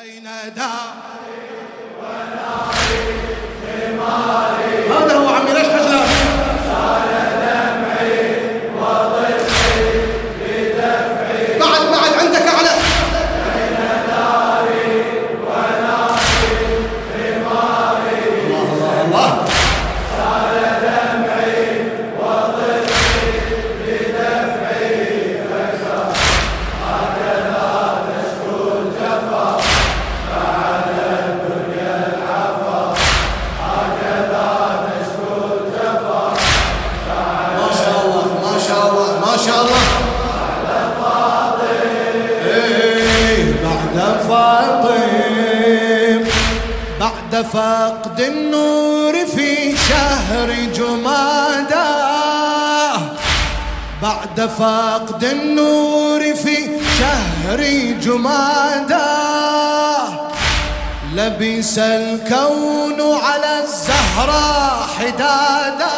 أين داري بعد فقد النور في شهر جمادى. بعد فقد النور في شهر جمادى. لبس الكون على الزهراء حدادا.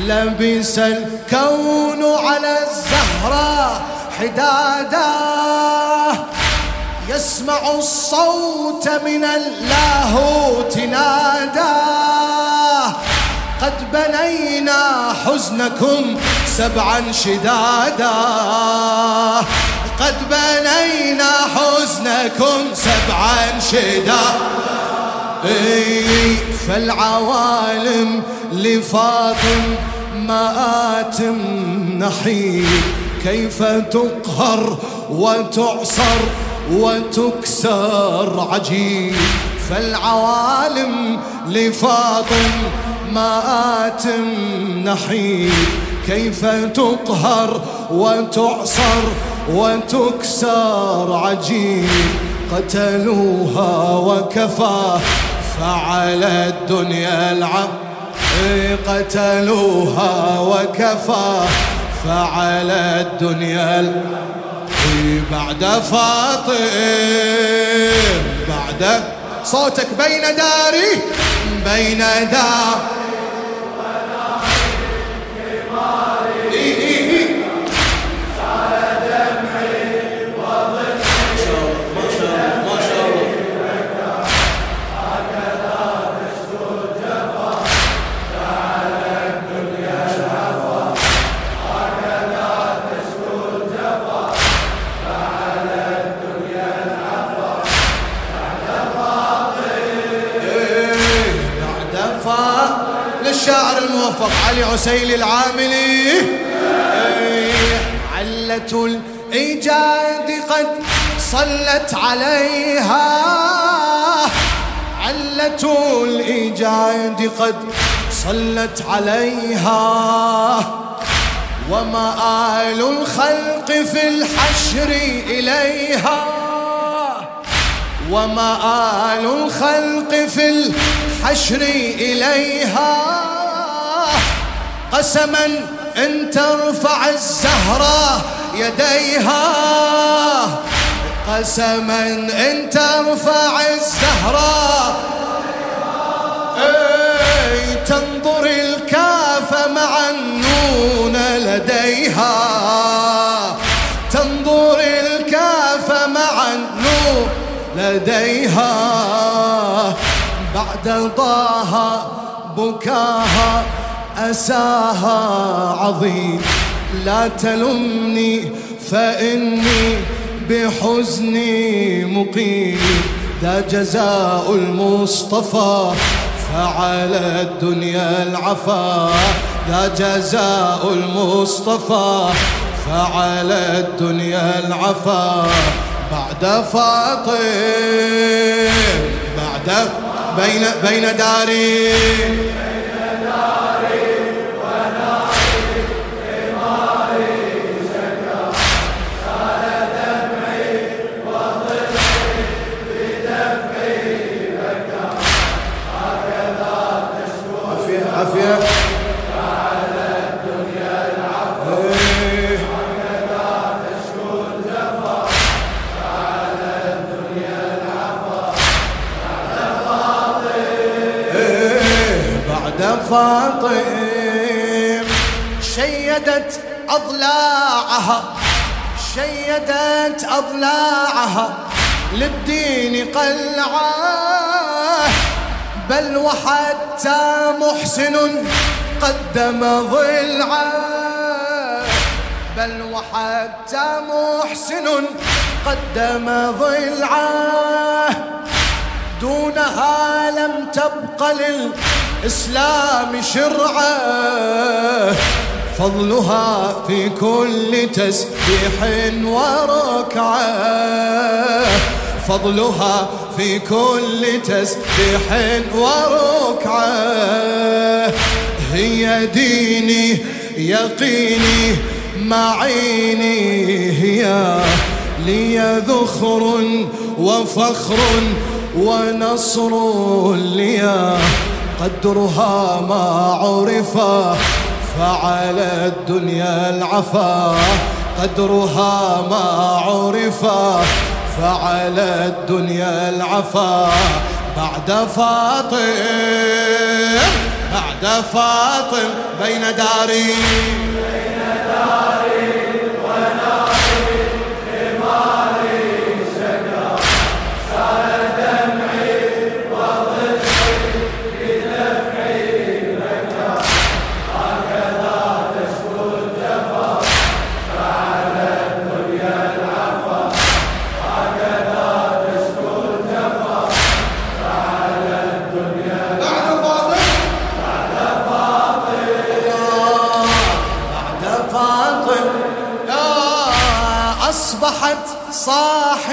لبس الكون على الزهراء حدادا. يسمع الصوت من اللاهوت نادى. قد بنينا حزنكم سبعا شدادا. قد بنينا حزنكم سبعا شدادا. فالعوالم لفاطم مآتم نحيب كيف تقهر وتعصر وتكسر عجيب. فالعوالم لفاطم مآتم نحيب. كيف تقهر وتعصر وتكسر عجيب. قتلوها وكفى فعلى الدنيا العم قتلوها وكفى فعلى الدنيا العم بعد فاطم بعد صوتك بين داري بين دار للشاعر الموفق علي عسيل العاملي. علة الإيجاد قد صلت عليها. علة الإيجاد قد صلت عليها. ومآل الخلق في الحشر إليها. ومآل الخلق في الحشر إليها. قسما إن ترفع الزهراء يديها. قسما إن ترفع الزهراء إي تنظر الكاف مع النون لديها. تنظر الكاف مع النون لديها بعد ضاها بكاها أساها عظيم. لا تلمني فإني بحزني مقيم. ذا جزاء المصطفى فعلى الدنيا العفا. ذا جزاء المصطفى فعلى الدنيا العفا. بعد فاطم بعد بين بين داري. فاطم شيدت أضلاعها شيدت أضلاعها للدين قلعة بل وحتى محسن قدم ضلعا بل وحتى محسن قدم ضلعا دونها لم تبق للإسلام شرعا فضلها في كل تسبيح وركعة. فضلها في كل تسبيح وركعة. هي ديني يقيني معيني هي لي ذخر وفخر ونصر لي. قدرها ما عرف فعلى الدنيا العفا. قدرها ما عرف فعلى الدنيا العفا. بعد فاطم بعد فاطم بين داري بين داري.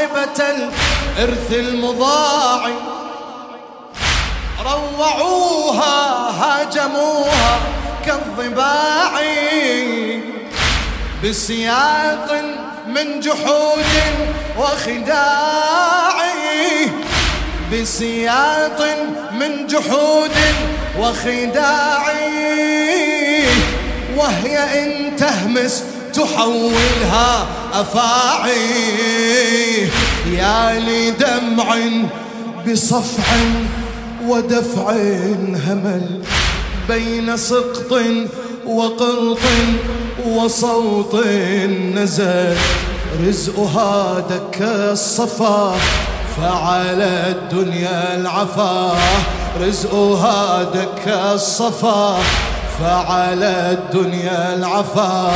صاحبة الإرث المضاع. روعوها هاجموها كالضباع. بسياق من جحود وخداع. بسياط من جحود وخداع. وهي إن تهمس تحولها أفاعي. يا لدمع بصفع ودفع همل بين سقط وقرط وصوت نزل. رزقها دك الصفا فعلى الدنيا العفا. رزقها دك الصفا فعلى الدنيا العفا.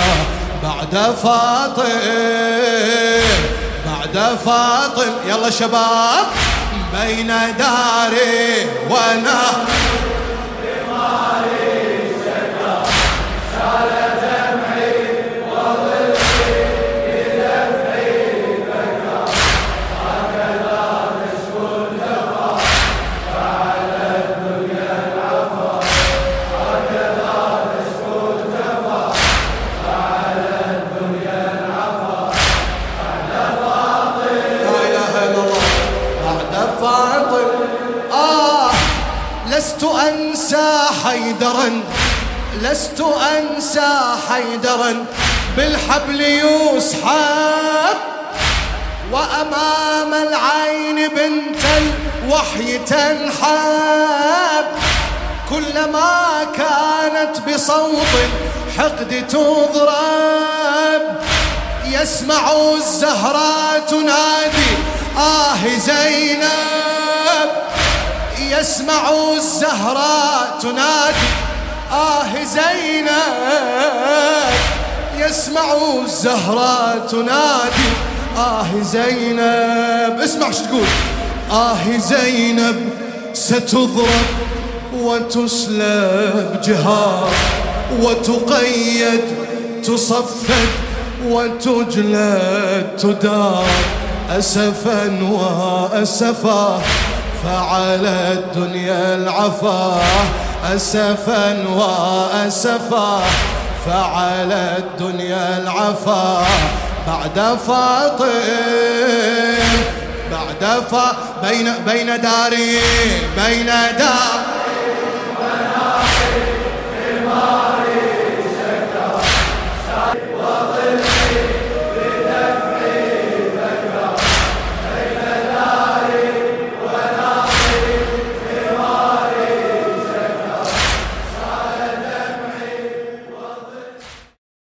بعد فاطم بعد فاطم. يلا شباب بين داري ونهر لست أنسى حيدرا بالحبل يسحب وأمام العين بنت الوحي تنحب. كلما كانت بصوت الحقد تضرب يسمع الزهراء تنادي آه زينب. يسمع الزهراء تنادي آه زينب يسمع الزهراء تنادي. آه زينب اسمع شو تقول. آه زينب ستضرب وتسلب جهار وتقيد تصفد وتجلد تدار. أسفا وأسفا فعلى الدنيا العفا. أسفا وأسفا فعلى الدنيا العفا. بعد فاطم بعد فا بين بين داري بين دار.